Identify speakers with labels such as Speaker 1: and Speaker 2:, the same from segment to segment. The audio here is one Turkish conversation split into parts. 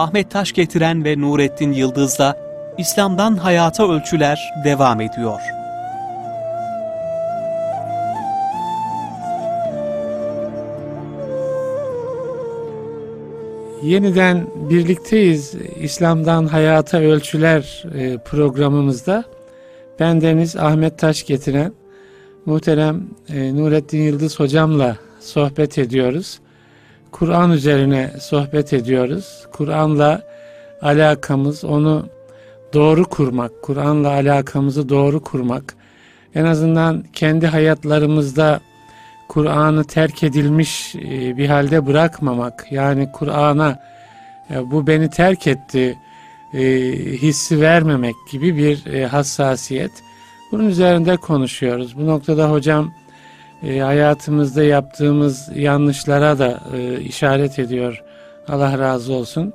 Speaker 1: Ahmet Taş getiren ve Nurettin Yıldız'la İslam'dan Hayata Ölçüler devam ediyor.
Speaker 2: Yeniden birlikteyiz İslam'dan Hayata Ölçüler e, programımızda. Ben Deniz Ahmet Taş getiren muhterem e, Nurettin Yıldız hocamla sohbet ediyoruz. Kur'an üzerine sohbet ediyoruz. Kur'an'la alakamız, onu doğru kurmak, Kur'an'la alakamızı doğru kurmak, en azından kendi hayatlarımızda Kur'an'ı terk edilmiş e, bir halde bırakmamak, yani Kur'an'a bu beni terk etti e, hissi vermemek gibi bir e, hassasiyet. Bunun üzerinde konuşuyoruz. Bu noktada hocam hayatımızda yaptığımız yanlışlara da işaret ediyor. Allah razı olsun.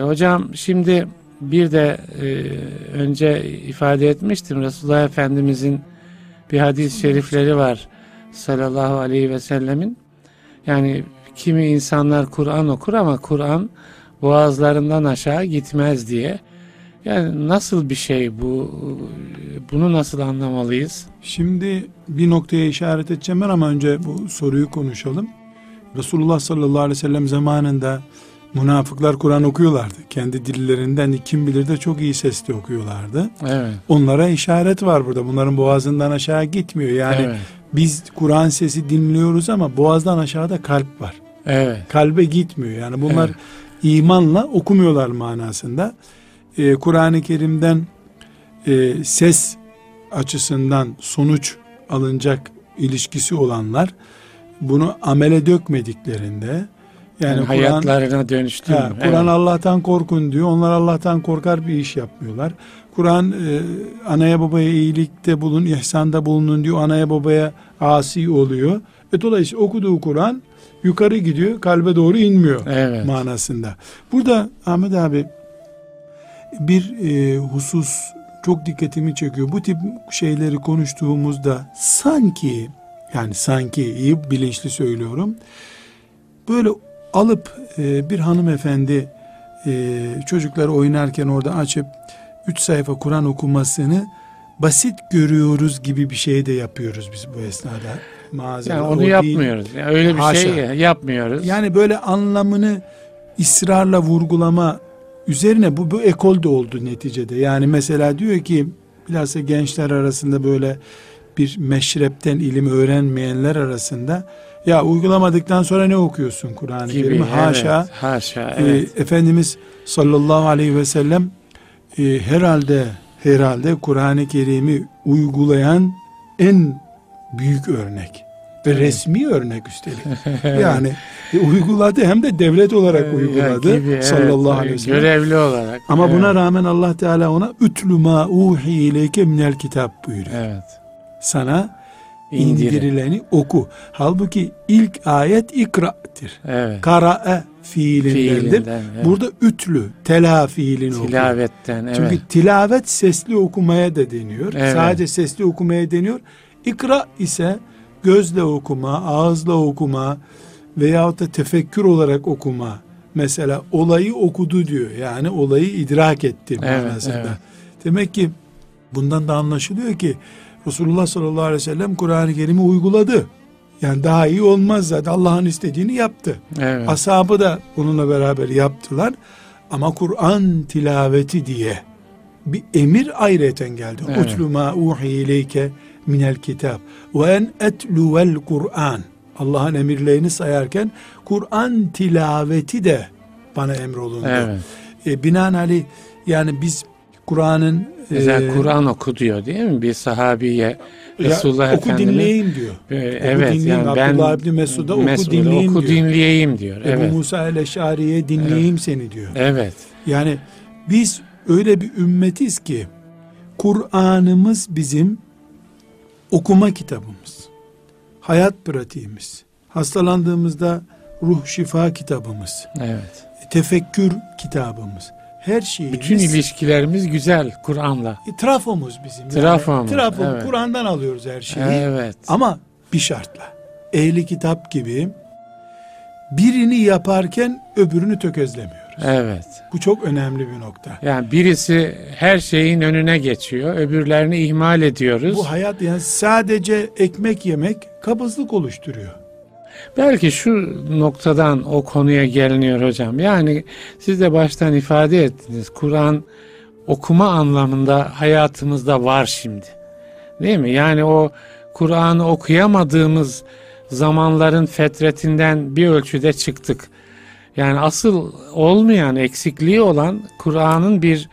Speaker 2: hocam şimdi bir de önce ifade etmiştim Resulullah Efendimizin bir hadis-i şerifleri var sallallahu aleyhi ve sellemin. Yani kimi insanlar Kur'an okur ama Kur'an boğazlarından aşağı gitmez diye. Yani nasıl bir şey bu? Bunu nasıl anlamalıyız?
Speaker 3: Şimdi bir noktaya işaret edeceğim ben ama önce bu soruyu konuşalım. Resulullah sallallahu aleyhi ve sellem zamanında münafıklar Kur'an okuyorlardı. Kendi dillerinden kim bilir de çok iyi sesli okuyorlardı.
Speaker 2: Evet.
Speaker 3: Onlara işaret var burada. Bunların boğazından aşağı gitmiyor. Yani evet. biz Kur'an sesi dinliyoruz ama boğazdan aşağıda kalp var.
Speaker 2: Evet.
Speaker 3: Kalbe gitmiyor. Yani bunlar evet. imanla okumuyorlar manasında. Ee, Kur'an-ı Kerim'den e, ses açısından sonuç alınacak ilişkisi olanlar bunu amele dökmediklerinde
Speaker 2: yani, yani hayatlarına dönüştürüyor.
Speaker 3: Kur'an evet. Allah'tan korkun diyor. Onlar Allah'tan korkar bir iş yapmıyorlar. Kur'an e, anaya babaya iyilikte bulun, ihsanda bulunun diyor. Anaya babaya asi oluyor. Ve dolayısıyla okuduğu Kur'an yukarı gidiyor, kalbe doğru inmiyor evet. manasında. Burada Ahmet abi bir e, husus çok dikkatimi çekiyor. Bu tip şeyleri konuştuğumuzda sanki yani sanki iyi bilinçli söylüyorum. Böyle alıp e, bir hanımefendi e, çocuklar oynarken orada açıp üç sayfa Kur'an okumasını basit görüyoruz gibi bir şey de yapıyoruz biz bu esnada.
Speaker 2: Maazallah. Yani onu yapmıyoruz. Değil. Yani öyle bir Haşa. şey yapmıyoruz.
Speaker 3: Yani böyle anlamını ısrarla vurgulama üzerine bu bu ekol de oldu neticede. Yani mesela diyor ki bilhassa gençler arasında böyle bir meşrepten ilim öğrenmeyenler arasında ya uygulamadıktan sonra ne okuyorsun Kur'an-ı Kerim'i? Haşa.
Speaker 2: Evet, haşa. E, evet.
Speaker 3: E, Efendimiz sallallahu aleyhi ve sellem e, herhalde herhalde Kur'an-ı Kerim'i uygulayan en büyük örnek ve resmi örnek üstelik. yani e, uyguladı hem de devlet olarak uyguladı gibi, sallallahu evet, aleyhi ve sellem.
Speaker 2: Görevli olarak.
Speaker 3: Ama evet. buna rağmen Allah Teala ona ütlü ma uhi ileyke minel kitap buyuruyor.
Speaker 2: Evet.
Speaker 3: Sana indirileni oku. Halbuki ilk ayet ikra'tir.
Speaker 2: Evet.
Speaker 3: Kara'e fiilindendir. Fiilinden, evet. Burada ütlü, tela fiilini.
Speaker 2: Tilavetten, evet.
Speaker 3: Çünkü tilavet sesli okumaya da deniyor. Evet. Sadece sesli okumaya deniyor. İkra ise gözle okuma, ağızla okuma veyahut da tefekkür olarak okuma. Mesela olayı okudu diyor. Yani olayı idrak etti evet, manasında. Evet. Demek ki bundan da anlaşılıyor ki Resulullah sallallahu aleyhi ve sellem Kur'an-ı Kerim'i uyguladı. Yani daha iyi olmaz zaten Allah'ın istediğini yaptı.
Speaker 2: Evet.
Speaker 3: Ashabı da onunla beraber yaptılar. Ama Kur'an tilaveti diye bir emir ayrıyeten geldi. Evet. Utlu ma uhi ileyke minel kitab ve en etluvel Kur'an. Allah'ın emirlerini sayarken Kur'an tilaveti de bana emrolundu.
Speaker 2: Evet.
Speaker 3: E, binaenaleyh yani biz Kur'an'ın
Speaker 2: Mesela ee, Kur'an oku diyor değil mi? Bir sahabiye Resulullah
Speaker 3: oku
Speaker 2: Efendimiz.
Speaker 3: dinleyeyim diyor.
Speaker 2: E, evet
Speaker 3: dinleyeyim. yani ben Abdullah İbni Mesud'a oku Mesud'a dinleyeyim
Speaker 2: oku
Speaker 3: diyor.
Speaker 2: dinleyeyim diyor.
Speaker 3: Ebu evet. Musa el-Eşari'ye dinleyeyim evet. seni diyor.
Speaker 2: Evet.
Speaker 3: Yani biz öyle bir ümmetiz ki Kur'an'ımız bizim okuma kitabımız. Hayat pratiğimiz. Hastalandığımızda ruh şifa kitabımız.
Speaker 2: Evet.
Speaker 3: Tefekkür kitabımız her şeyimiz.
Speaker 2: Bütün ilişkilerimiz güzel Kur'an'la.
Speaker 3: E, trafomuz bizim.
Speaker 2: Trafomuz.
Speaker 3: Yani. Trafo, evet. Kur'an'dan alıyoruz her şeyi.
Speaker 2: Evet.
Speaker 3: Ama bir şartla. Ehli kitap gibi birini yaparken öbürünü tökezlemiyoruz.
Speaker 2: Evet.
Speaker 3: Bu çok önemli bir nokta.
Speaker 2: Yani birisi her şeyin önüne geçiyor, öbürlerini ihmal ediyoruz.
Speaker 3: Bu hayat yani sadece ekmek yemek kabızlık oluşturuyor.
Speaker 2: Belki şu noktadan o konuya geliniyor hocam. Yani siz de baştan ifade ettiniz. Kur'an okuma anlamında hayatımızda var şimdi. Değil mi? Yani o Kur'an'ı okuyamadığımız zamanların fetretinden bir ölçüde çıktık. Yani asıl olmayan, eksikliği olan Kur'an'ın bir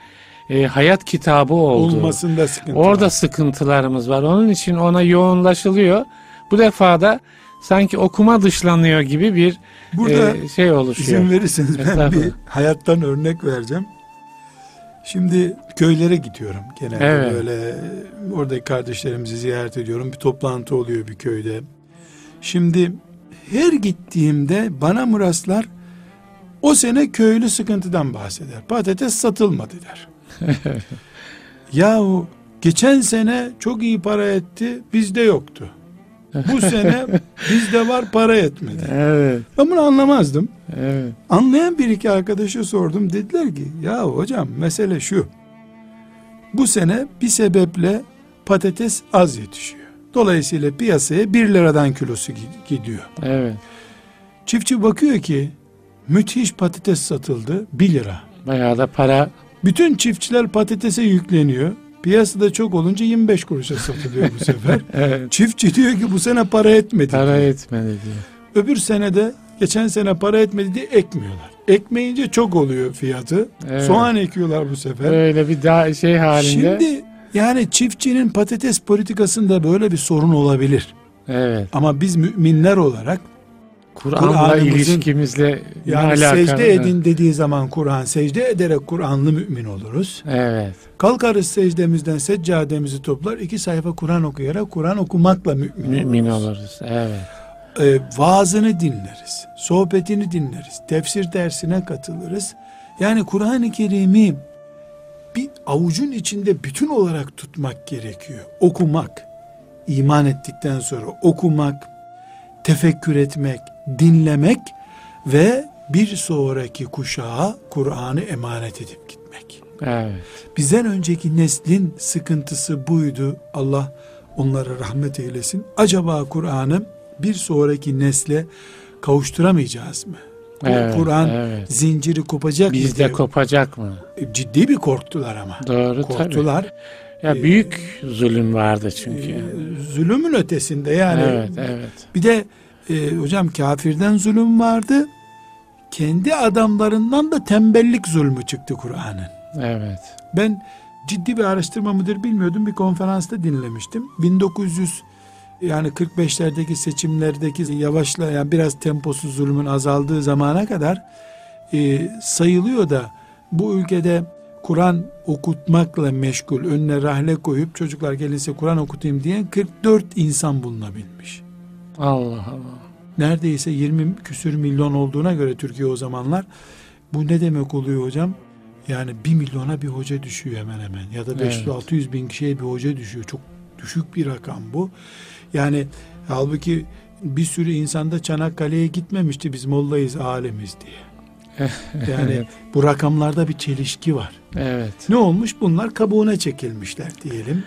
Speaker 2: e, hayat kitabı olduğu.
Speaker 3: Olmasında sıkıntı
Speaker 2: Orada
Speaker 3: var.
Speaker 2: sıkıntılarımız var. Onun için ona yoğunlaşılıyor. Bu defa da sanki okuma dışlanıyor gibi bir
Speaker 3: Burada
Speaker 2: e, şey oluşuyor.
Speaker 3: izin verirseniz ben bir hayattan örnek vereceğim. Şimdi köylere gidiyorum genelde
Speaker 2: Evet.
Speaker 3: böyle oradaki kardeşlerimizi ziyaret ediyorum. Bir toplantı oluyor bir köyde. Şimdi her gittiğimde bana muraslar o sene köylü sıkıntıdan bahseder. Patates satılmadı der. Yahu geçen sene çok iyi para etti bizde yoktu. Bu sene bizde var para etmedi.
Speaker 2: Evet,
Speaker 3: Ben bunu anlamazdım.
Speaker 2: evet.
Speaker 3: Anlayan bir iki arkadaşa sordum. Dediler ki ya hocam mesele şu. Bu sene bir sebeple patates az yetişiyor. Dolayısıyla piyasaya 1 liradan kilosu gi- gidiyor.
Speaker 2: Evet.
Speaker 3: Çiftçi bakıyor ki müthiş patates satıldı 1 lira.
Speaker 2: Bayağı da para
Speaker 3: Bütün çiftçiler patatese yükleniyor. Piyasada çok olunca 25 kuruşa satılıyor bu sefer.
Speaker 2: evet,
Speaker 3: Çiftçi diyor ki bu sene para etmedi.
Speaker 2: para
Speaker 3: diyor.
Speaker 2: etmedi diyor.
Speaker 3: Öbür senede geçen sene para etmedi diye ekmiyorlar. Ekmeyince çok oluyor fiyatı.
Speaker 2: Evet.
Speaker 3: Soğan ekiyorlar bu sefer.
Speaker 2: Böyle bir daha şey halinde.
Speaker 3: Şimdi yani çiftçinin patates politikasında böyle bir sorun olabilir.
Speaker 2: evet.
Speaker 3: Ama biz müminler olarak
Speaker 2: Kur'an'la
Speaker 3: Kur'an'ımızın-
Speaker 2: ilişkimizle
Speaker 3: yani
Speaker 2: alakalı?
Speaker 3: secde edin dediği zaman Kur'an secde ederek Kur'anlı mümin oluruz.
Speaker 2: Evet.
Speaker 3: Kalkarız secdemizden seccademizi toplar iki sayfa Kur'an okuyarak Kur'an okumakla mümin,
Speaker 2: Mümin
Speaker 3: oluruz.
Speaker 2: oluruz. Evet.
Speaker 3: Ee, vaazını dinleriz, sohbetini dinleriz, tefsir dersine katılırız. Yani Kur'an-ı Kerim'i bir avucun içinde bütün olarak tutmak gerekiyor. Okumak, iman ettikten sonra okumak, tefekkür etmek, dinlemek ve bir sonraki kuşağa Kur'an'ı emanet edip gitmek.
Speaker 2: Evet.
Speaker 3: Bizden önceki neslin sıkıntısı buydu. Allah onlara rahmet eylesin. Acaba Kur'an'ı bir sonraki nesle kavuşturamayacağız mı?
Speaker 2: Evet,
Speaker 3: Kur'an
Speaker 2: evet.
Speaker 3: zinciri kopacak mı?
Speaker 2: Bizde kopacak mı?
Speaker 3: Ciddi bir korktular ama.
Speaker 2: Doğru tabii.
Speaker 3: Korktular.
Speaker 2: Ya büyük zulüm vardı çünkü.
Speaker 3: Ee, Zulümün ötesinde yani.
Speaker 2: evet, evet.
Speaker 3: Bir de e, hocam kafirden zulüm vardı. Kendi adamlarından da tembellik zulmü çıktı Kur'an'ın.
Speaker 2: Evet.
Speaker 3: Ben ciddi bir araştırma mıdır bilmiyordum. Bir konferansta dinlemiştim. 1900 yani 45'lerdeki seçimlerdeki yavaşlayan biraz temposuz zulmün azaldığı zamana kadar e, sayılıyor da bu ülkede Kur'an okutmakla meşgul önüne rahle koyup çocuklar gelirse Kur'an okutayım diyen 44 insan bulunabilmiş.
Speaker 2: Allah Allah.
Speaker 3: Neredeyse 20 küsür milyon olduğuna göre Türkiye o zamanlar bu ne demek oluyor hocam? Yani 1 milyona bir hoca düşüyor hemen hemen ya da 500-600 bin kişiye bir hoca düşüyor. Çok düşük bir rakam bu. Yani halbuki bir sürü insanda Çanakkale'ye gitmemişti biz mollayız alemiz diye. Yani
Speaker 2: Evet.
Speaker 3: bu rakamlarda bir çelişki var.
Speaker 2: Evet.
Speaker 3: Ne olmuş? Bunlar kabuğuna çekilmişler diyelim.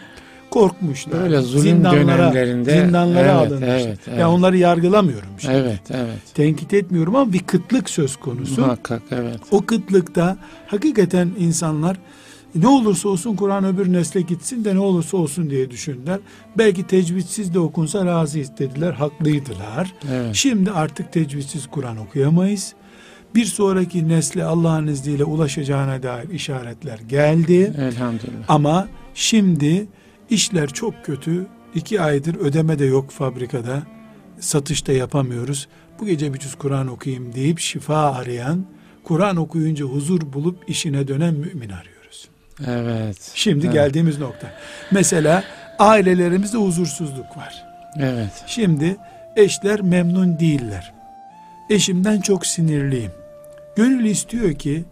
Speaker 3: Korkmuşlar.
Speaker 2: Böyle zulüm dönemlerinde
Speaker 3: zindanlara
Speaker 2: evet,
Speaker 3: alınmışlar.
Speaker 2: evet, evet.
Speaker 3: Ya onları yargılamıyorum şimdi.
Speaker 2: Evet, evet.
Speaker 3: Tenkit etmiyorum ama bir kıtlık söz konusu.
Speaker 2: Muhakkak evet.
Speaker 3: O kıtlıkta hakikaten insanlar ne olursa olsun Kur'an öbür nesle gitsin de ne olursa olsun diye düşündüler. Belki tecvidsiz de okunsa razıyız dediler. Haklıydılar.
Speaker 2: Evet.
Speaker 3: Şimdi artık tecvidsiz Kur'an okuyamayız. Bir sonraki nesle Allah'ın izniyle ulaşacağına dair işaretler geldi.
Speaker 2: Elhamdülillah.
Speaker 3: Ama şimdi işler çok kötü. İki aydır ödeme de yok fabrikada. Satışta yapamıyoruz. Bu gece bir cüz Kur'an okuyayım deyip şifa arayan, Kur'an okuyunca huzur bulup işine dönen mümin arıyoruz.
Speaker 2: Evet.
Speaker 3: Şimdi
Speaker 2: evet.
Speaker 3: geldiğimiz nokta. Mesela ailelerimizde huzursuzluk var.
Speaker 2: Evet.
Speaker 3: Şimdi eşler memnun değiller. Eşimden çok sinirliyim. Gönül istiyor ki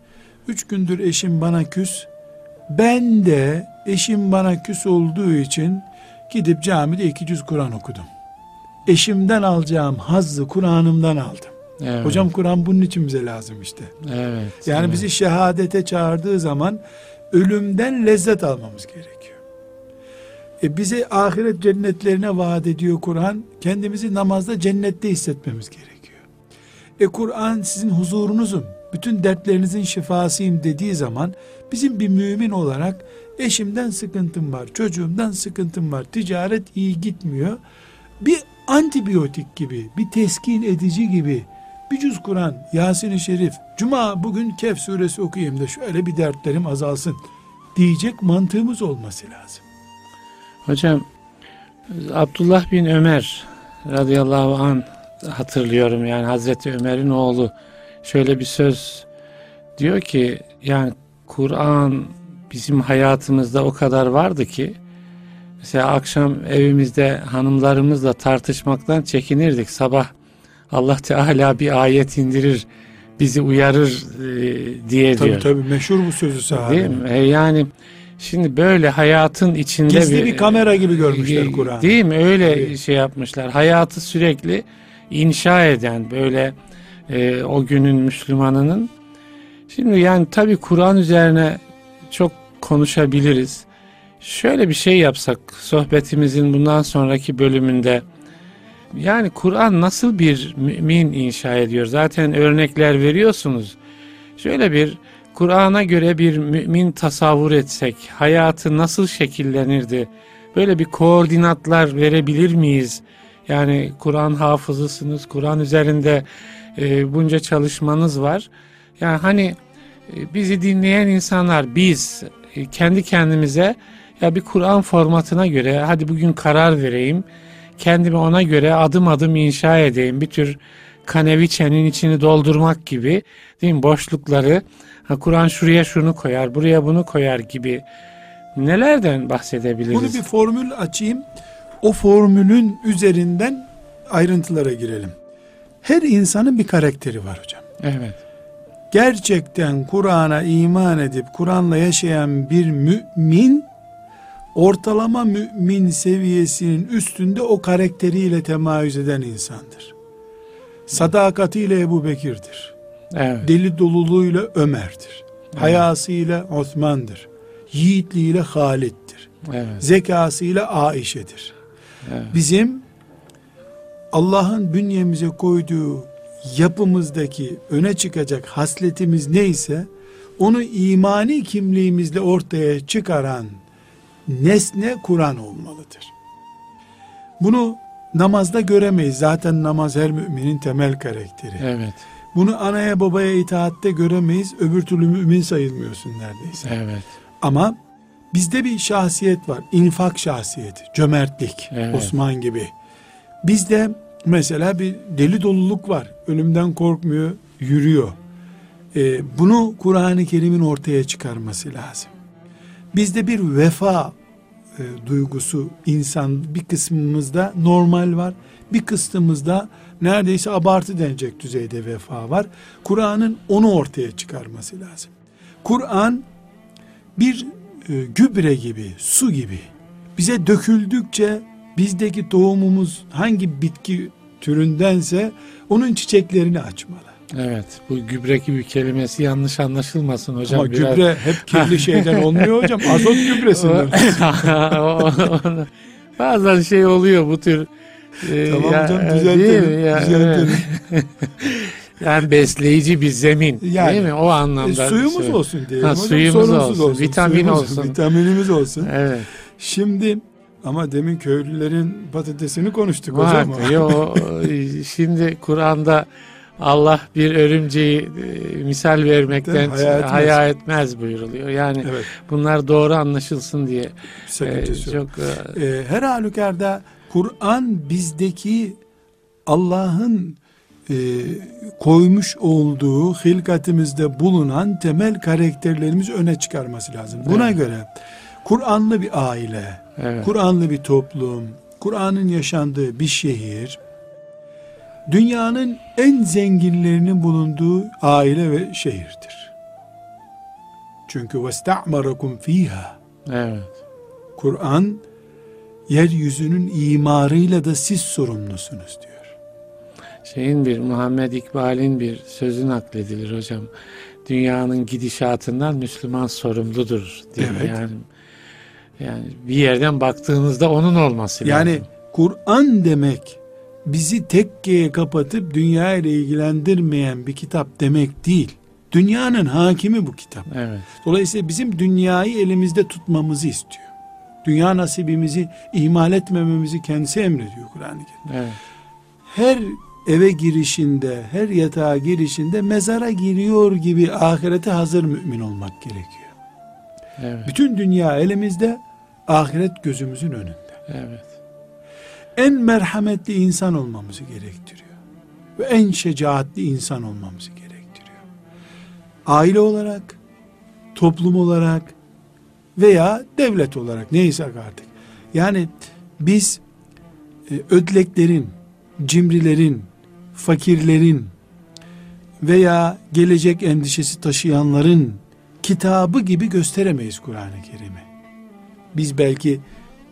Speaker 3: üç gündür eşim bana küs. Ben de eşim bana küs olduğu için gidip camide iki cüz Kur'an okudum. Eşimden alacağım hazzı Kur'an'ımdan aldım.
Speaker 2: Evet.
Speaker 3: Hocam Kur'an bunun için bize lazım işte.
Speaker 2: Evet.
Speaker 3: Yani
Speaker 2: evet.
Speaker 3: bizi şehadete çağırdığı zaman ölümden lezzet almamız gerekiyor. E bize ahiret cennetlerine vaat ediyor Kur'an. Kendimizi namazda cennette hissetmemiz gerekiyor. E Kur'an sizin huzurunuzum. Bütün dertlerinizin şifasıyım dediği zaman bizim bir mümin olarak eşimden sıkıntım var, çocuğumdan sıkıntım var, ticaret iyi gitmiyor. Bir antibiyotik gibi, bir teskin edici gibi bir cüz Kur'an, Yasin-i Şerif, Cuma bugün Kehf suresi okuyayım da şöyle bir dertlerim azalsın diyecek mantığımız olması lazım.
Speaker 2: Hocam Abdullah bin Ömer radıyallahu an hatırlıyorum yani Hazreti Ömer'in oğlu şöyle bir söz diyor ki yani Kur'an bizim hayatımızda o kadar vardı ki mesela akşam evimizde hanımlarımızla tartışmaktan çekinirdik sabah Allah Teala bir ayet indirir bizi uyarır e, diye
Speaker 3: Tabii
Speaker 2: diyor.
Speaker 3: tabii meşhur bu sözü sahabe.
Speaker 2: Değil mi? E, yani şimdi böyle hayatın içinde
Speaker 3: Gizli bir kamera gibi görmüşler
Speaker 2: e,
Speaker 3: Kur'an'ı.
Speaker 2: Değil mi? Öyle
Speaker 3: Tabii.
Speaker 2: şey yapmışlar. Hayatı sürekli inşa eden böyle e, o günün Müslümanının. Şimdi yani tabii Kur'an üzerine çok konuşabiliriz. Şöyle bir şey yapsak sohbetimizin bundan sonraki bölümünde yani Kur'an nasıl bir mümin inşa ediyor? Zaten örnekler veriyorsunuz. Şöyle bir Kur'an'a göre bir mümin tasavvur etsek hayatı nasıl şekillenirdi? Böyle bir koordinatlar verebilir miyiz? Yani Kur'an hafızısınız, Kur'an üzerinde e, bunca çalışmanız var. Yani hani e, bizi dinleyen insanlar biz kendi kendimize ya bir Kur'an formatına göre hadi bugün karar vereyim. Kendimi ona göre adım adım inşa edeyim. Bir tür kaneviçenin içini doldurmak gibi değil mi? Boşlukları Kur'an şuraya şunu koyar, buraya bunu koyar gibi nelerden bahsedebiliriz?
Speaker 3: Bunu bir formül açayım. O formülün üzerinden ayrıntılara girelim. Her insanın bir karakteri var hocam.
Speaker 2: Evet.
Speaker 3: Gerçekten Kur'an'a iman edip Kur'an'la yaşayan bir mümin ortalama mümin seviyesinin üstünde o karakteriyle temayüz eden insandır. Sadakatiyle Ebu Bekir'dir.
Speaker 2: Evet.
Speaker 3: Deli doluluğuyla Ömer'dir. Hayasıyla Osman'dır. Yiğitliğiyle Halid'dir.
Speaker 2: Evet.
Speaker 3: Zekasıyla Aişe'dir.
Speaker 2: Evet.
Speaker 3: Bizim Allah'ın bünyemize koyduğu yapımızdaki öne çıkacak hasletimiz neyse onu imani kimliğimizle ortaya çıkaran nesne Kur'an olmalıdır. Bunu namazda göremeyiz. Zaten namaz her müminin temel karakteri.
Speaker 2: Evet.
Speaker 3: Bunu anaya babaya itaatte göremeyiz. Öbür türlü mümin sayılmıyorsun neredeyse.
Speaker 2: Evet.
Speaker 3: Ama bizde bir şahsiyet var. İnfak şahsiyeti, cömertlik,
Speaker 2: Evet.
Speaker 3: Osman gibi. Bizde mesela bir deli doluluk var. Ölümden korkmuyor, yürüyor. Ee, bunu Kur'an-ı Kerim'in ortaya çıkarması lazım. Bizde bir vefa e, duygusu insan bir kısmımızda normal var. Bir kısmımızda neredeyse abartı denecek düzeyde vefa var. Kur'an'ın onu ortaya çıkarması lazım. Kur'an bir e, gübre gibi, su gibi bize döküldükçe bizdeki tohumumuz hangi bitki türündense onun çiçeklerini açmalı.
Speaker 2: Evet. Bu gübre gibi kelimesi yanlış anlaşılmasın hocam.
Speaker 3: Ama
Speaker 2: Biraz-
Speaker 3: gübre hep kirli şeyden olmuyor hocam. Azot gübresinden.
Speaker 2: Bazen şey oluyor bu tür. e,
Speaker 3: Tamam
Speaker 2: ya-
Speaker 3: hocam,
Speaker 2: e,
Speaker 3: düzeltelim?
Speaker 2: Ya,
Speaker 3: düzeltelim.
Speaker 2: evet. yani besleyici bir zemin.
Speaker 3: Yani,
Speaker 2: değil mi? O
Speaker 3: E,
Speaker 2: anlamda.
Speaker 3: suyumuz
Speaker 2: söylüyorum.
Speaker 3: olsun diyelim.
Speaker 2: Ha,
Speaker 3: hocam.
Speaker 2: suyumuz
Speaker 3: Sorunsuz
Speaker 2: olsun, vitamin
Speaker 3: Suyumuz,
Speaker 2: olsun.
Speaker 3: Vitaminimiz olsun.
Speaker 2: Evet.
Speaker 3: Şimdi ama demin köylülerin patatesini konuştuk
Speaker 2: Var.
Speaker 3: hocam.
Speaker 2: Yo, şimdi Kur'an'da Allah bir örümceği e, misal vermekten
Speaker 3: Haya etmez.
Speaker 2: haya etmez buyuruluyor. Yani
Speaker 3: Evet.
Speaker 2: bunlar doğru anlaşılsın diye. e,
Speaker 3: yok.
Speaker 2: çok e,
Speaker 3: Ee, her halükarda Kur'an bizdeki Allah'ın e, koymuş olduğu hilkatimizde bulunan temel karakterlerimizi öne çıkarması lazım. Buna
Speaker 2: Evet.
Speaker 3: göre Kur'anlı bir aile,
Speaker 2: evet.
Speaker 3: Kur'anlı bir toplum, Kur'an'ın yaşandığı bir şehir, dünyanın en zenginlerinin bulunduğu aile ve şehirdir. Çünkü وَاسْتَعْمَرَكُمْ fiha.
Speaker 2: Evet.
Speaker 3: Kur'an yeryüzünün imarıyla da siz sorumlusunuz diyor.
Speaker 2: Şeyin bir Muhammed İkbal'in bir sözü nakledilir hocam. Dünyanın gidişatından Müslüman sorumludur diye.
Speaker 3: Evet.
Speaker 2: Yani yani bir yerden baktığınızda onun olması
Speaker 3: Yani
Speaker 2: lazım.
Speaker 3: Kur'an demek bizi tekkeye kapatıp dünya ile ilgilendirmeyen bir kitap demek değil. Dünyanın hakimi bu kitap.
Speaker 2: Evet.
Speaker 3: Dolayısıyla bizim dünyayı elimizde tutmamızı istiyor. Dünya nasibimizi ihmal etmememizi kendisi emrediyor Kur'an-ı Kerim.
Speaker 2: Evet.
Speaker 3: Her eve girişinde, her yatağa girişinde mezara giriyor gibi ahirete hazır mümin olmak gerekiyor.
Speaker 2: Evet.
Speaker 3: Bütün dünya elimizde, ahiret gözümüzün önünde.
Speaker 2: Evet.
Speaker 3: En merhametli insan olmamızı gerektiriyor. Ve en şecaatli insan olmamızı gerektiriyor. Aile olarak, toplum olarak veya devlet olarak neyse artık. Yani biz e, ödleklerin, cimrilerin, fakirlerin veya gelecek endişesi taşıyanların kitabı gibi gösteremeyiz Kur'an-ı Kerim'i. Biz belki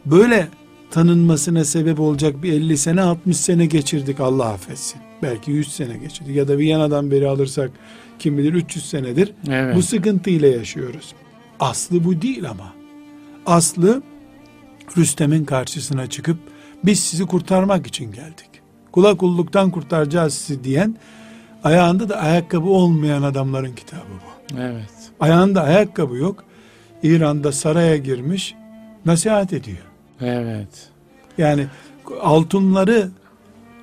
Speaker 3: böyle tanınmasına sebep olacak bir 50 sene 60 sene geçirdik Allah affetsin. Belki 100 sene geçirdik ya da Viyana'dan beri alırsak kim bilir 300 senedir
Speaker 2: Evet.
Speaker 3: bu sıkıntıyla yaşıyoruz. Aslı bu değil ama. Aslı Rüstem'in karşısına çıkıp biz sizi kurtarmak için geldik. Kula kulluktan kurtaracağız sizi diyen ayağında da ayakkabı olmayan adamların kitabı bu.
Speaker 2: Evet.
Speaker 3: Ayağında ayakkabı yok. İran'da saraya girmiş nasihat ediyor.
Speaker 2: Evet.
Speaker 3: Yani altınları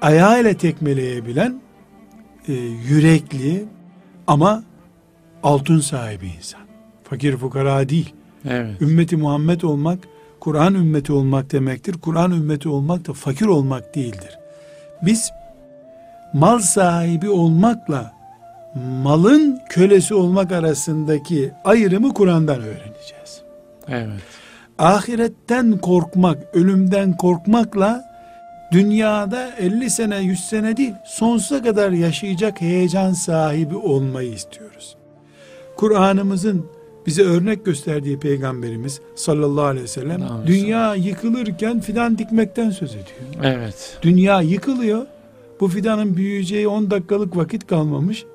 Speaker 3: ayağıyla tekmeleyebilen e, yürekli ama altın sahibi insan. Fakir fukara değil.
Speaker 2: Evet.
Speaker 3: Ümmeti Muhammed olmak, Kur'an ümmeti olmak demektir. Kur'an ümmeti olmak da fakir olmak değildir. Biz mal sahibi olmakla malın kölesi olmak arasındaki ayrımı Kur'an'dan öğreneceğiz.
Speaker 2: Evet.
Speaker 3: Ahiretten korkmak, ölümden korkmakla dünyada 50 sene, 100 sene değil, sonsuza kadar yaşayacak heyecan sahibi olmayı istiyoruz. Kur'an'ımızın bize örnek gösterdiği peygamberimiz sallallahu aleyhi ve sellem
Speaker 2: Amin.
Speaker 3: dünya yıkılırken fidan dikmekten söz ediyor.
Speaker 2: Evet.
Speaker 3: Dünya yıkılıyor. Bu fidanın büyüyeceği 10 dakikalık vakit kalmamış.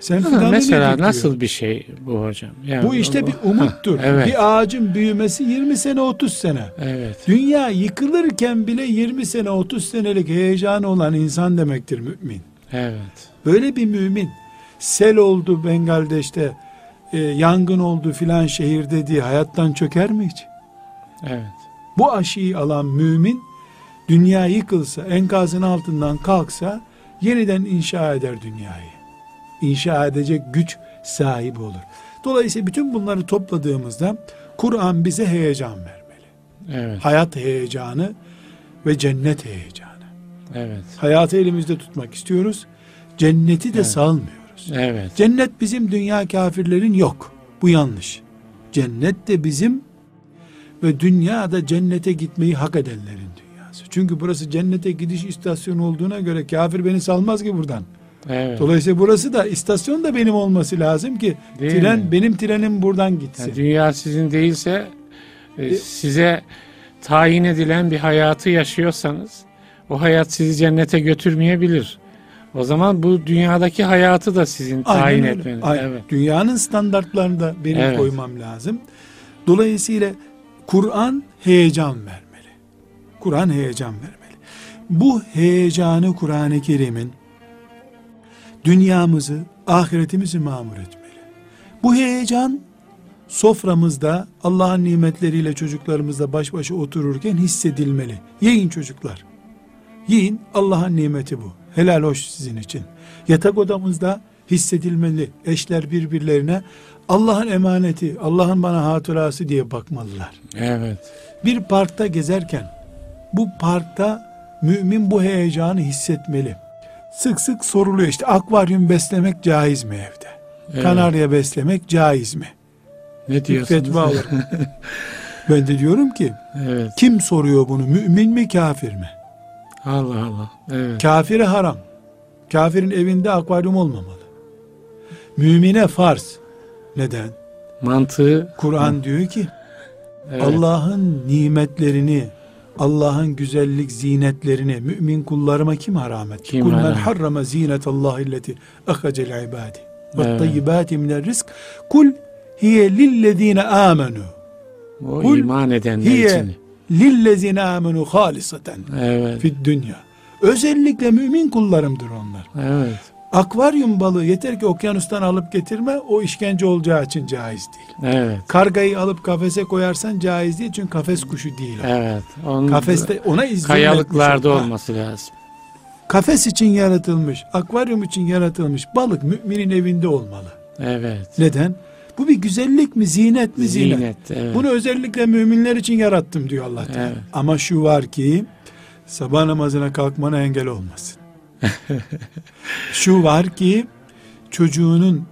Speaker 3: Sen fidanı ne
Speaker 2: mesela
Speaker 3: dikiyor?
Speaker 2: nasıl bir şey bu hocam? Yani
Speaker 3: Bu işte
Speaker 2: o-
Speaker 3: bir umuttur.
Speaker 2: Hah, evet.
Speaker 3: Bir ağacın büyümesi 20 sene 30 sene.
Speaker 2: Evet.
Speaker 3: Dünya yıkılırken bile 20 sene 30 senelik heyecanı olan insan demektir mümin.
Speaker 2: Evet.
Speaker 3: Böyle bir mümin sel oldu Bengaldeş'te e, yangın oldu filan şehirde diye hayattan çöker mi hiç?
Speaker 2: Evet.
Speaker 3: Bu aşıyı alan mümin dünya yıkılsa enkazın altından kalksa yeniden inşa eder dünyayı. İnşa edecek güç sahibi olur. Dolayısıyla bütün bunları topladığımızda Kur'an bize heyecan vermeli.
Speaker 2: Evet.
Speaker 3: Hayat heyecanı ve cennet heyecanı.
Speaker 2: Evet.
Speaker 3: Hayatı elimizde tutmak istiyoruz. Cenneti de
Speaker 2: Evet.
Speaker 3: salmıyoruz.
Speaker 2: Evet.
Speaker 3: Cennet bizim dünya kafirlerin yok. Bu yanlış. Cennet de bizim ve dünyada cennete gitmeyi hak edenlerin dünyası. Çünkü burası cennete gidiş istasyonu olduğuna göre kafir beni salmaz ki buradan.
Speaker 2: Evet.
Speaker 3: Dolayısıyla burası da istasyon da benim olması lazım ki
Speaker 2: Değil
Speaker 3: tren
Speaker 2: mi?
Speaker 3: benim trenim buradan gitsin.
Speaker 2: Yani dünya sizin değilse e,
Speaker 3: E-
Speaker 2: size tayin edilen bir hayatı yaşıyorsanız o hayat sizi cennete götürmeyebilir. O zaman bu dünyadaki hayatı da sizin
Speaker 3: Aynen
Speaker 2: tayin
Speaker 3: öyle.
Speaker 2: etmeniz.
Speaker 3: Aynen.
Speaker 2: Evet.
Speaker 3: Dünyanın standartlarını da benim
Speaker 2: Evet.
Speaker 3: koymam lazım. Dolayısıyla Kur'an heyecan vermeli. Kur'an heyecan vermeli. Bu heyecanı Kur'an-ı Kerim'in dünyamızı, ahiretimizi mamur etmeli. Bu heyecan soframızda Allah'ın nimetleriyle çocuklarımızla baş başa otururken hissedilmeli. Yiyin çocuklar. Yiyin Allah'ın nimeti bu. Helal hoş sizin için. Yatak odamızda hissedilmeli. Eşler birbirlerine Allah'ın emaneti, Allah'ın bana hatırası diye bakmalılar.
Speaker 2: Evet.
Speaker 3: Bir parkta gezerken bu parkta mümin bu heyecanı hissetmeli. Sık sık soruluyor işte akvaryum beslemek caiz mi evde?
Speaker 2: Evet.
Speaker 3: Kanarya beslemek caiz mi?
Speaker 2: Ne diyorsunuz?
Speaker 3: fetva alır. ben de diyorum ki
Speaker 2: Evet.
Speaker 3: kim soruyor bunu? Mümin mi kafir mi?
Speaker 2: Allah Allah. Evet.
Speaker 3: Kafire haram. Kafirin evinde akvaryum olmamalı. Mümine farz. Neden?
Speaker 2: Mantığı
Speaker 3: Kur'an diyor ki
Speaker 2: evet.
Speaker 3: Allah'ın nimetlerini Allah'ın güzellik zinetlerini mümin kullarıma kim haram etti?
Speaker 2: Kim
Speaker 3: Kul men harrama zinetallahi illeti ahacel ibadi ve tayyibati minel rizk kul hiye lillezine amenu
Speaker 2: O
Speaker 3: Kul
Speaker 2: iman edenler
Speaker 3: hiye
Speaker 2: için.
Speaker 3: lillezine amenu halisaten
Speaker 2: Evet.
Speaker 3: fid dünya. Özellikle mümin kullarımdır onlar.
Speaker 2: Evet.
Speaker 3: Akvaryum balığı yeter ki okyanustan alıp getirme o işkence olacağı için caiz değil.
Speaker 2: Evet.
Speaker 3: Kargayı alıp kafese koyarsan caiz değil çünkü kafes kuşu değil. o.
Speaker 2: Evet. Onun
Speaker 3: Kafeste ona izin
Speaker 2: kayalıklarda olması lazım.
Speaker 3: Kafes için yaratılmış, akvaryum için yaratılmış balık müminin evinde olmalı.
Speaker 2: Evet.
Speaker 3: Neden? Bu bir güzellik mi, zinet mi? Zinet.
Speaker 2: Zinet. Evet.
Speaker 3: Bunu özellikle müminler için yarattım diyor Allah Teala.
Speaker 2: Evet.
Speaker 3: Ama şu var ki sabah namazına kalkmana engel olmasın. şu var ki çocuğunun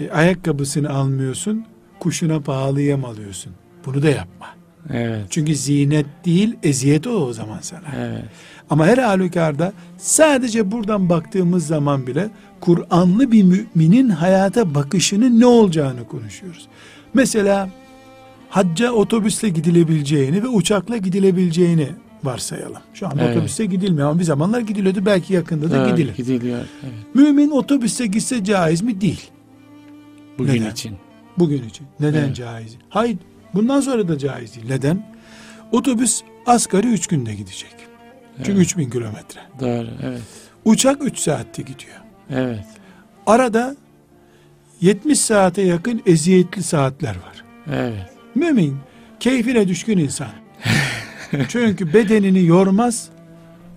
Speaker 3: e, ayakkabısını almıyorsun, kuşuna pahalı yem alıyorsun. Bunu da yapma.
Speaker 2: Evet.
Speaker 3: Çünkü zinet değil, eziyet o o zaman sana.
Speaker 2: Evet.
Speaker 3: Ama her halükarda sadece buradan baktığımız zaman bile Kur'anlı bir müminin hayata bakışının ne olacağını konuşuyoruz. Mesela hacca otobüsle gidilebileceğini ve uçakla gidilebileceğini varsayalım. Şu anda
Speaker 2: Evet.
Speaker 3: otobüste gidilmiyor ama bir zamanlar gidiliyordu. Belki yakında da
Speaker 2: Evet,
Speaker 3: gidilir.
Speaker 2: Gidiliyor. Evet.
Speaker 3: Mümin otobüste gitse caiz mi? Değil.
Speaker 2: Bugün
Speaker 3: Neden?
Speaker 2: için.
Speaker 3: Bugün için. Neden
Speaker 2: Evet.
Speaker 3: caiz? Hayır. Bundan sonra da caiz değil. Neden? Otobüs asgari 3 günde gidecek. Çünkü
Speaker 2: Evet.
Speaker 3: 3000 kilometre.
Speaker 2: Doğru. Evet.
Speaker 3: Uçak 3 saatte gidiyor.
Speaker 2: Evet.
Speaker 3: Arada 70 saate yakın eziyetli saatler var.
Speaker 2: Evet.
Speaker 3: Mümin keyfine düşkün insan. Çünkü bedenini yormaz,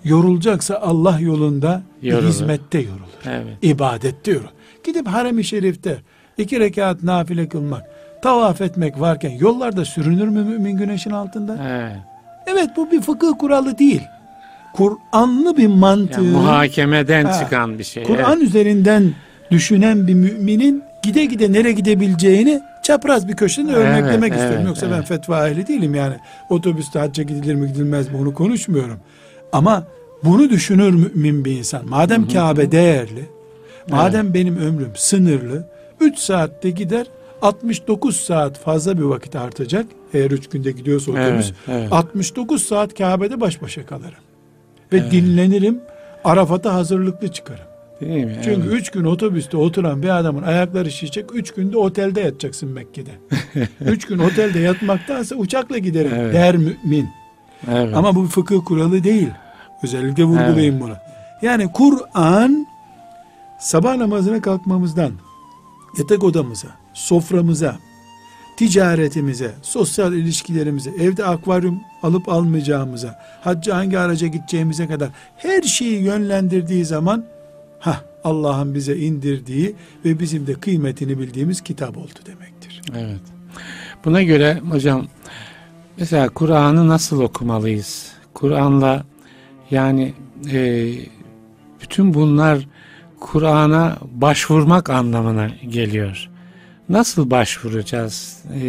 Speaker 3: yorulacaksa Allah yolunda
Speaker 2: Yorulur.
Speaker 3: hizmette yorulur.
Speaker 2: Evet.
Speaker 3: İbadette yorulur. Gidip harem-i şerifte iki rekat nafile kılmak, tavaf etmek varken yollarda sürünür mü mümin güneşin altında?
Speaker 2: Evet.
Speaker 3: Evet bu bir fıkıh kuralı değil. Kur'anlı bir mantığı.
Speaker 2: Yani muhakemeden
Speaker 3: Ha.
Speaker 2: çıkan bir şey.
Speaker 3: Kur'an
Speaker 2: Evet.
Speaker 3: üzerinden düşünen bir müminin gide gide nereye gidebileceğini çapraz bir köşeden
Speaker 2: Evet,
Speaker 3: örneklemek
Speaker 2: evet,
Speaker 3: isterim. Yoksa ben
Speaker 2: evet.
Speaker 3: fetva ehli değilim yani. Otobüste hacca gidilir mi gidilmez mi onu konuşmuyorum. Ama bunu düşünür mümin bir insan. Madem Kabe değerli, madem benim ömrüm sınırlı, 3 saatte gider 69 saat fazla bir vakit artacak. Eğer 3 günde gidiyorsa otobüs.
Speaker 2: Evet, evet.
Speaker 3: 69 saat Kabe'de baş başa kalırım. Ve
Speaker 2: Evet.
Speaker 3: dinlenirim. Arafat'a hazırlıklı çıkarım.
Speaker 2: Değil mi?
Speaker 3: Çünkü
Speaker 2: Evet.
Speaker 3: üç gün otobüste oturan bir adamın ayakları şişecek. Üç günde otelde yatacaksın Mekke'de. üç gün otelde yatmaktansa uçakla giderim
Speaker 2: Evet.
Speaker 3: der mümin.
Speaker 2: Evet.
Speaker 3: Ama bu fıkıh kuralı değil. Özellikle vurgulayayım bunu. Yani Kur'an sabah namazına kalkmamızdan yatak odamıza, soframıza, ticaretimize, sosyal ilişkilerimize, evde akvaryum alıp almayacağımıza, hacca hangi araca gideceğimize kadar her şeyi yönlendirdiği zaman ha Allah'ın bize indirdiği ve bizim de kıymetini bildiğimiz kitap oldu demektir.
Speaker 2: Evet. Buna göre hocam mesela Kur'an'ı nasıl okumalıyız? Kur'an'la yani e, bütün bunlar Kur'an'a başvurmak anlamına geliyor. Nasıl başvuracağız? E,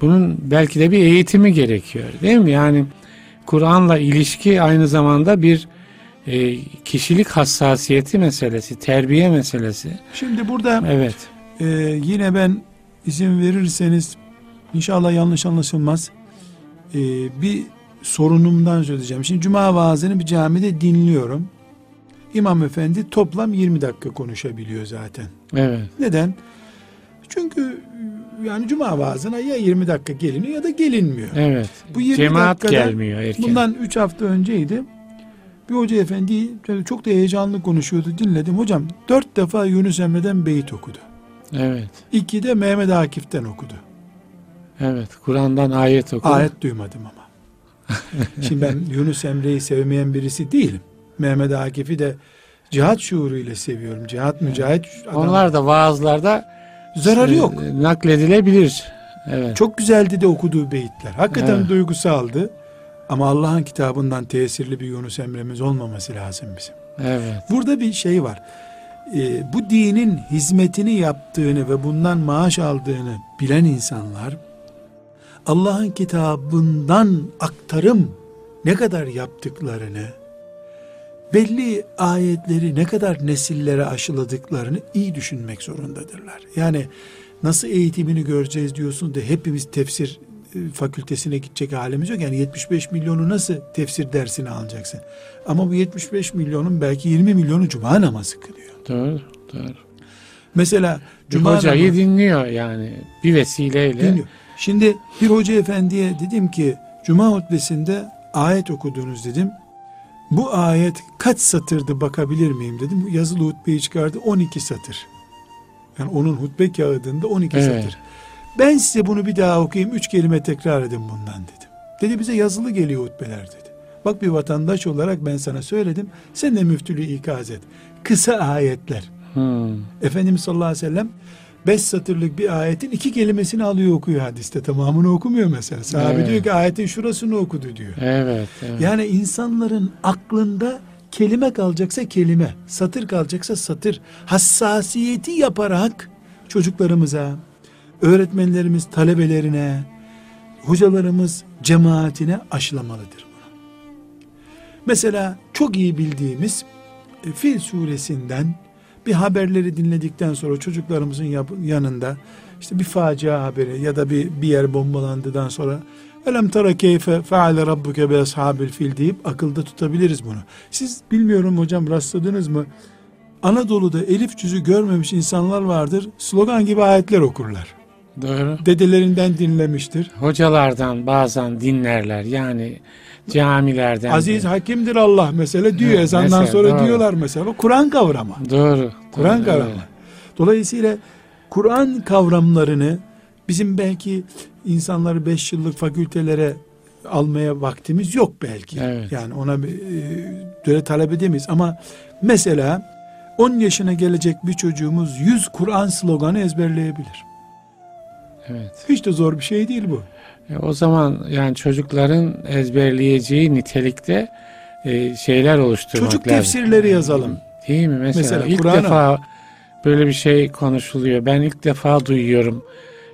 Speaker 2: bunun belki de bir eğitimi gerekiyor değil mi? Yani Kur'an'la ilişki aynı zamanda bir e, kişilik hassasiyeti meselesi, terbiye meselesi.
Speaker 3: Şimdi burada
Speaker 2: Evet.
Speaker 3: Ee, yine ben izin verirseniz inşallah yanlış anlaşılmaz. Ee, bir sorunumdan söyleyeceğim. Şimdi cuma vaazını bir camide dinliyorum. İmam efendi toplam 20 dakika konuşabiliyor zaten.
Speaker 2: Evet.
Speaker 3: Neden? Çünkü yani cuma vaazına ya 20 dakika geliniyor ya da gelinmiyor.
Speaker 2: Evet.
Speaker 3: Bu 20
Speaker 2: Cemaat
Speaker 3: dakikada
Speaker 2: gelmiyor erken.
Speaker 3: Bundan 3 hafta önceydi. Bir hoca efendi çok da heyecanlı konuşuyordu dinledim. Hocam 4 defa Yunus Emre'den beyit okudu.
Speaker 2: Evet.
Speaker 3: İki de Mehmet Akif'ten okudu.
Speaker 2: Evet. Kur'an'dan ayet oku.
Speaker 3: Ayet duymadım ama. Şimdi ben Yunus Emre'yi sevmeyen birisi değilim. Mehmet Akif'i de cihat şuuruyla seviyorum. Cihat mücahit adam.
Speaker 2: Onlar da vaazlarda
Speaker 3: zararı
Speaker 2: e,
Speaker 3: yok.
Speaker 2: Nakledilebilir. Evet.
Speaker 3: Çok güzeldi de okuduğu beyitler. Hakikaten
Speaker 2: Evet.
Speaker 3: duygusaldı. Ama Allah'ın kitabından tesirli bir Yunus Emre'miz olmaması lazım bizim.
Speaker 2: Evet.
Speaker 3: Burada bir şey var. Ee, bu dinin hizmetini yaptığını ve bundan maaş aldığını bilen insanlar Allah'ın kitabından aktarım ne kadar yaptıklarını belli ayetleri ne kadar nesillere aşıladıklarını iyi düşünmek zorundadırlar. Yani nasıl eğitimini göreceğiz diyorsun da hepimiz tefsir fakültesine gidecek halimiz yok. Yani 75 milyonu nasıl tefsir dersini alacaksın? Ama bu 75 milyonun belki 20 milyonu cuma namazı kılıyor.
Speaker 2: Doğru, doğru.
Speaker 3: Mesela cuma
Speaker 2: hocayı
Speaker 3: namazı
Speaker 2: dinliyor yani bir vesileyle.
Speaker 3: dinliyor. Şimdi bir hoca efendiye dedim ki cuma hutbesinde ayet okudunuz dedim. Bu ayet kaç satırdı bakabilir miyim dedim. Yazılı hutbeyi çıkardı 12 satır. Yani onun hutbe kağıdında 12
Speaker 2: Evet.
Speaker 3: satır. Ben size bunu bir daha okuyayım. Üç kelime tekrar edin bundan dedim. Dedi bize yazılı geliyor hutbeler dedi. Bak bir vatandaş olarak ben sana söyledim. Sen de müftülüğü ikaz et. Kısa ayetler.
Speaker 2: Hmm,
Speaker 3: Efendimiz sallallahu aleyhi ve sellem beş satırlık bir ayetin iki kelimesini alıyor okuyor hadiste. Tamamını okumuyor mesela. Sahabe
Speaker 2: Evet.
Speaker 3: diyor ki ayetin şurasını okudu diyor.
Speaker 2: Evet, evet.
Speaker 3: Yani insanların aklında kelime kalacaksa kelime, satır kalacaksa satır, hassasiyeti yaparak çocuklarımıza, öğretmenlerimiz talebelerine, hocalarımız cemaatine aşılamalıdır bunu. Mesela çok iyi bildiğimiz e, Fil suresinden bir haberleri dinledikten sonra çocuklarımızın yanında işte bir facia haberi ya da bir, bir yer bombalandıktan sonra Elem tara keyfe feale rabbuke be ashabil fil deyip akılda tutabiliriz bunu. Siz bilmiyorum hocam rastladınız mı? Anadolu'da elif cüzü görmemiş insanlar vardır. Slogan gibi ayetler okurlar.
Speaker 2: Doğru.
Speaker 3: Dedelerinden dinlemiştir.
Speaker 2: Hocalardan bazen dinlerler yani camilerden.
Speaker 3: Aziz hakimdir Allah mesela diyor
Speaker 2: Evet,
Speaker 3: ezandan
Speaker 2: mesela,
Speaker 3: sonra
Speaker 2: doğru.
Speaker 3: diyorlar mesela. Kur'an kavramı.
Speaker 2: Doğru.
Speaker 3: Kur'an kavramı.
Speaker 2: evet.
Speaker 3: Dolayısıyla Kur'an kavramlarını bizim belki insanları 5 yıllık fakültelere almaya vaktimiz yok belki.
Speaker 2: Evet.
Speaker 3: Yani ona e, göre talep edemeyiz ama mesela 10 yaşına gelecek bir çocuğumuz 100 Kur'an sloganı ezberleyebilir.
Speaker 2: Evet.
Speaker 3: Hiç de zor bir şey değil bu.
Speaker 2: E, o zaman yani çocukların ezberleyeceği nitelikte e, şeyler oluşturmak
Speaker 3: Çocuk
Speaker 2: lazım.
Speaker 3: tefsirleri yazalım.
Speaker 2: Değil mi? Mesela,
Speaker 3: Mesela
Speaker 2: ilk defa böyle bir şey konuşuluyor. Ben ilk defa duyuyorum.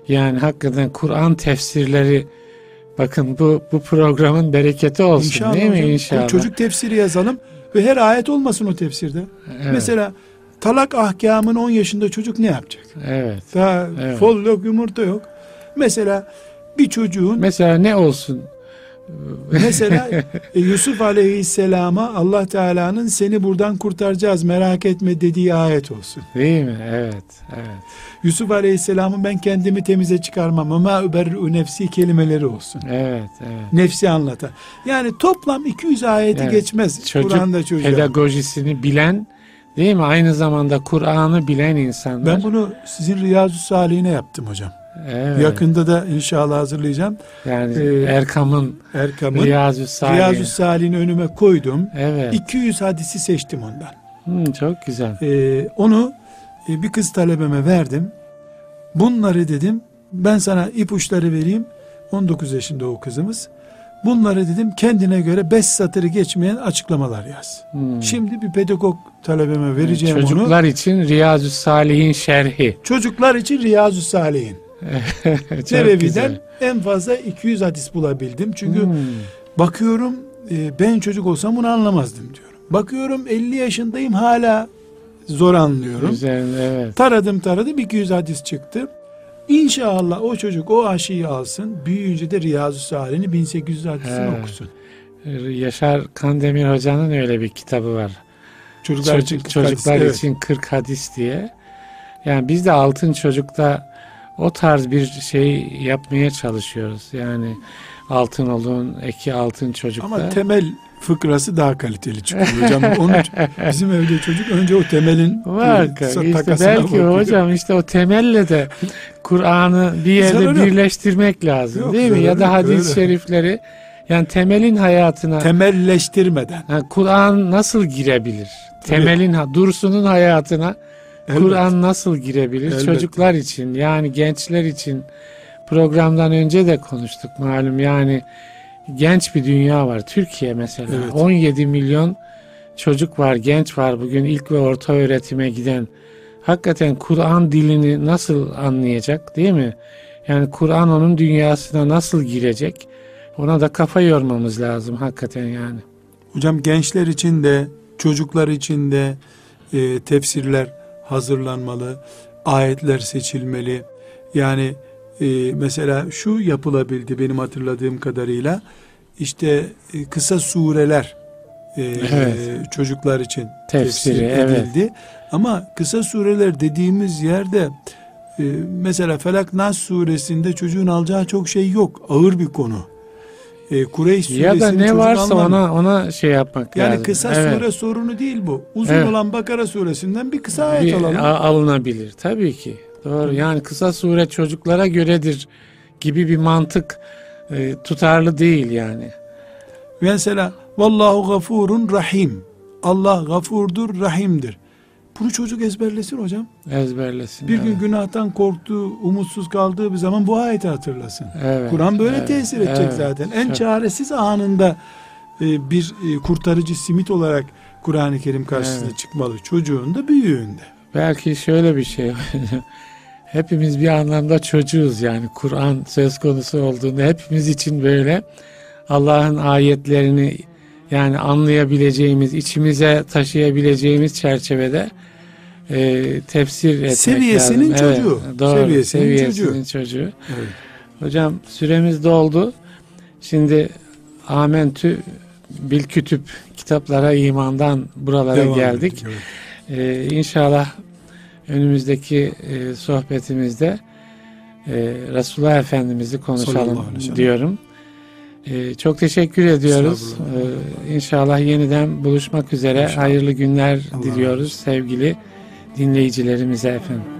Speaker 2: Yani hakikaten Kur'an tefsirleri bakın bu bu programın bereketi olsun
Speaker 3: İnşallah
Speaker 2: değil mi
Speaker 3: hocam.
Speaker 2: inşallah?
Speaker 3: Çocuk tefsiri yazalım ve her ayet olmasın o tefsirde.
Speaker 2: evet,
Speaker 3: Mesela talak ahkamını 10 yaşında çocuk ne yapacak?
Speaker 2: evet.
Speaker 3: Daha
Speaker 2: Evet.
Speaker 3: fol yok, yumurta yok. Mesela bir çocuğun
Speaker 2: Mesela ne olsun?
Speaker 3: mesela e, Yusuf Aleyhisselam'a Allah Teala'nın seni buradan kurtaracağız merak etme dediği ayet olsun.
Speaker 2: Değil mi? Evet, evet.
Speaker 3: Yusuf Aleyhisselam'ın ben kendimi temize çıkarmam ama überru nefsi kelimeleri olsun.
Speaker 2: Evet, evet.
Speaker 3: Nefsi anlatan. Yani toplam 200 ayeti
Speaker 2: Evet.
Speaker 3: geçmez
Speaker 2: Çocuk
Speaker 3: Kur'an'da çocuğa.
Speaker 2: pedagojisini bilen değil mi? Aynı zamanda Kur'an'ı bilen insanlar.
Speaker 3: Ben bunu sizin Riyazu Salihine yaptım hocam.
Speaker 2: evet.
Speaker 3: Yakında da inşallah hazırlayacağım.
Speaker 2: Yani
Speaker 3: Ee,
Speaker 2: Erkam'ın
Speaker 3: Erkam'ın
Speaker 2: Riyazu Salih.
Speaker 3: Riyazu Salih'in önüme koydum.
Speaker 2: Evet.
Speaker 3: 200 hadisi seçtim ondan.
Speaker 2: Hı, çok güzel.
Speaker 3: Ee, onu e, bir kız talebeme verdim. Bunları dedim ben sana ipuçları vereyim. 19 yaşında o kızımız. Bunları dedim kendine göre 5 satırı geçmeyen açıklamalar yaz.
Speaker 2: Hı.
Speaker 3: Şimdi bir pedagog talebeme vereceğim onu.
Speaker 2: Çocuklar için Riyazu Salih'in şerhi.
Speaker 3: Çocuklar için Riyazu Salih'in. Nebevi'den
Speaker 2: güzel.
Speaker 3: en fazla 200 hadis bulabildim. Çünkü
Speaker 2: Hmm.
Speaker 3: bakıyorum e, ben çocuk olsam bunu anlamazdım diyorum. Bakıyorum 50 yaşındayım hala zor anlıyorum.
Speaker 2: Üzerinde evet.
Speaker 3: Taradım taradım 200 hadis çıktı. İnşallah o çocuk o aşıyı alsın. Büyüyünce de Riyazu Salih'ini 1800 hadisini
Speaker 2: He.
Speaker 3: okusun.
Speaker 2: Yaşar Kandemir Hoca'nın öyle bir kitabı var.
Speaker 3: Çocuklar
Speaker 2: Çocuk,
Speaker 3: için
Speaker 2: çocuklar
Speaker 3: hadis, evet.
Speaker 2: için 40 hadis diye. Yani biz de Altın Çocuk'ta o tarz bir şey yapmaya çalışıyoruz. Yani Altın olun, eki Altın Çocuk'ta.
Speaker 3: Ama temel fıkrası daha kaliteli çıkıyor hocam. Onun bizim evde çocuk önce o temelin
Speaker 2: Var
Speaker 3: e,
Speaker 2: işte belki
Speaker 3: bakıyor.
Speaker 2: hocam işte o temelle de Kur'an'ı bir yerde
Speaker 3: Zararı
Speaker 2: birleştirmek lazım
Speaker 3: Yok,
Speaker 2: değil mi? Ya da hadis-i şerifleri yani temelin hayatına
Speaker 3: temelleştirmeden.
Speaker 2: Ha, Kur'an nasıl girebilir? Temelin Dursun'un hayatına. Kur'an nasıl girebilir?
Speaker 3: Elbette.
Speaker 2: Çocuklar için yani gençler için programdan önce de konuştuk malum yani genç bir dünya var. Türkiye mesela
Speaker 3: Evet.
Speaker 2: 17 milyon çocuk var, genç var bugün ilk ve orta öğretime giden. Hakikaten Kur'an dilini nasıl anlayacak değil mi? Yani Kur'an onun dünyasına nasıl girecek? Ona da kafa yormamız lazım hakikaten yani.
Speaker 3: Hocam gençler için de çocuklar için de e, tefsirler hazırlanmalı, ayetler seçilmeli. Yani e, mesela şu yapılabildi benim hatırladığım kadarıyla. İşte e, kısa sureler e,
Speaker 2: Evet.
Speaker 3: çocuklar için
Speaker 2: Tefsiri,
Speaker 3: tefsir
Speaker 2: evet.
Speaker 3: edildi. Ama kısa sureler dediğimiz yerde e, mesela Felak Nas suresinde çocuğun alacağı çok şey yok. Ağır bir konu. E, Kureyş
Speaker 2: Ya da ne varsa
Speaker 3: anlamıyor.
Speaker 2: ona ona şey yapmak
Speaker 3: yani
Speaker 2: lazım.
Speaker 3: kısa
Speaker 2: Evet.
Speaker 3: sure sorunu değil bu. Uzun
Speaker 2: Evet.
Speaker 3: olan Bakara suresinden bir kısa ayet
Speaker 2: Bir-
Speaker 3: alalım.
Speaker 2: alınabilir tabii ki. Doğru. Yani kısa sure çocuklara göredir gibi bir mantık e, tutarlı değil yani.
Speaker 3: Mesela Vallahu gafurun rahim. Allah gafurdur, rahimdir. Bunu çocuk ezberlesin hocam.
Speaker 2: Ezberlesin.
Speaker 3: Bir
Speaker 2: evet.
Speaker 3: gün günahtan korktuğu, umutsuz kaldığı bir zaman bu ayeti hatırlasın.
Speaker 2: Evet,
Speaker 3: Kur'an böyle
Speaker 2: evet,
Speaker 3: tesir edecek
Speaker 2: evet.
Speaker 3: zaten. En
Speaker 2: Çok-
Speaker 3: çaresiz anında e, bir e, kurtarıcı simit olarak Kur'an-ı Kerim karşısına
Speaker 2: Evet.
Speaker 3: çıkmalı. Çocuğun da büyüğünde.
Speaker 2: Belki şöyle bir şey. hepimiz bir anlamda çocuğuz yani Kur'an söz konusu olduğunda hepimiz için böyle Allah'ın ayetlerini yani anlayabileceğimiz, içimize taşıyabileceğimiz çerçevede e, tefsir etmek
Speaker 3: Seviyesinin
Speaker 2: lazım. Evet,
Speaker 3: çocuğu.
Speaker 2: doğru,
Speaker 3: Seviyesinin
Speaker 2: seviyesinin çocuğu.
Speaker 3: Evet.
Speaker 2: Hocam süremiz doldu. Şimdi Amentü Bil Kütüp kitaplara imandan buralara
Speaker 3: Devam
Speaker 2: geldik.
Speaker 3: ettik, evet.
Speaker 2: Ee, inşallah önümüzdeki e, sohbetimizde e, Resulullah Efendimiz'i konuşalım diyorum. E, çok teşekkür ediyoruz. E, inşallah yeniden buluşmak üzere.
Speaker 3: İnşallah.
Speaker 2: Hayırlı günler
Speaker 3: Allah
Speaker 2: diliyoruz
Speaker 3: olsun.
Speaker 2: sevgili dinleyicilerimize efendim.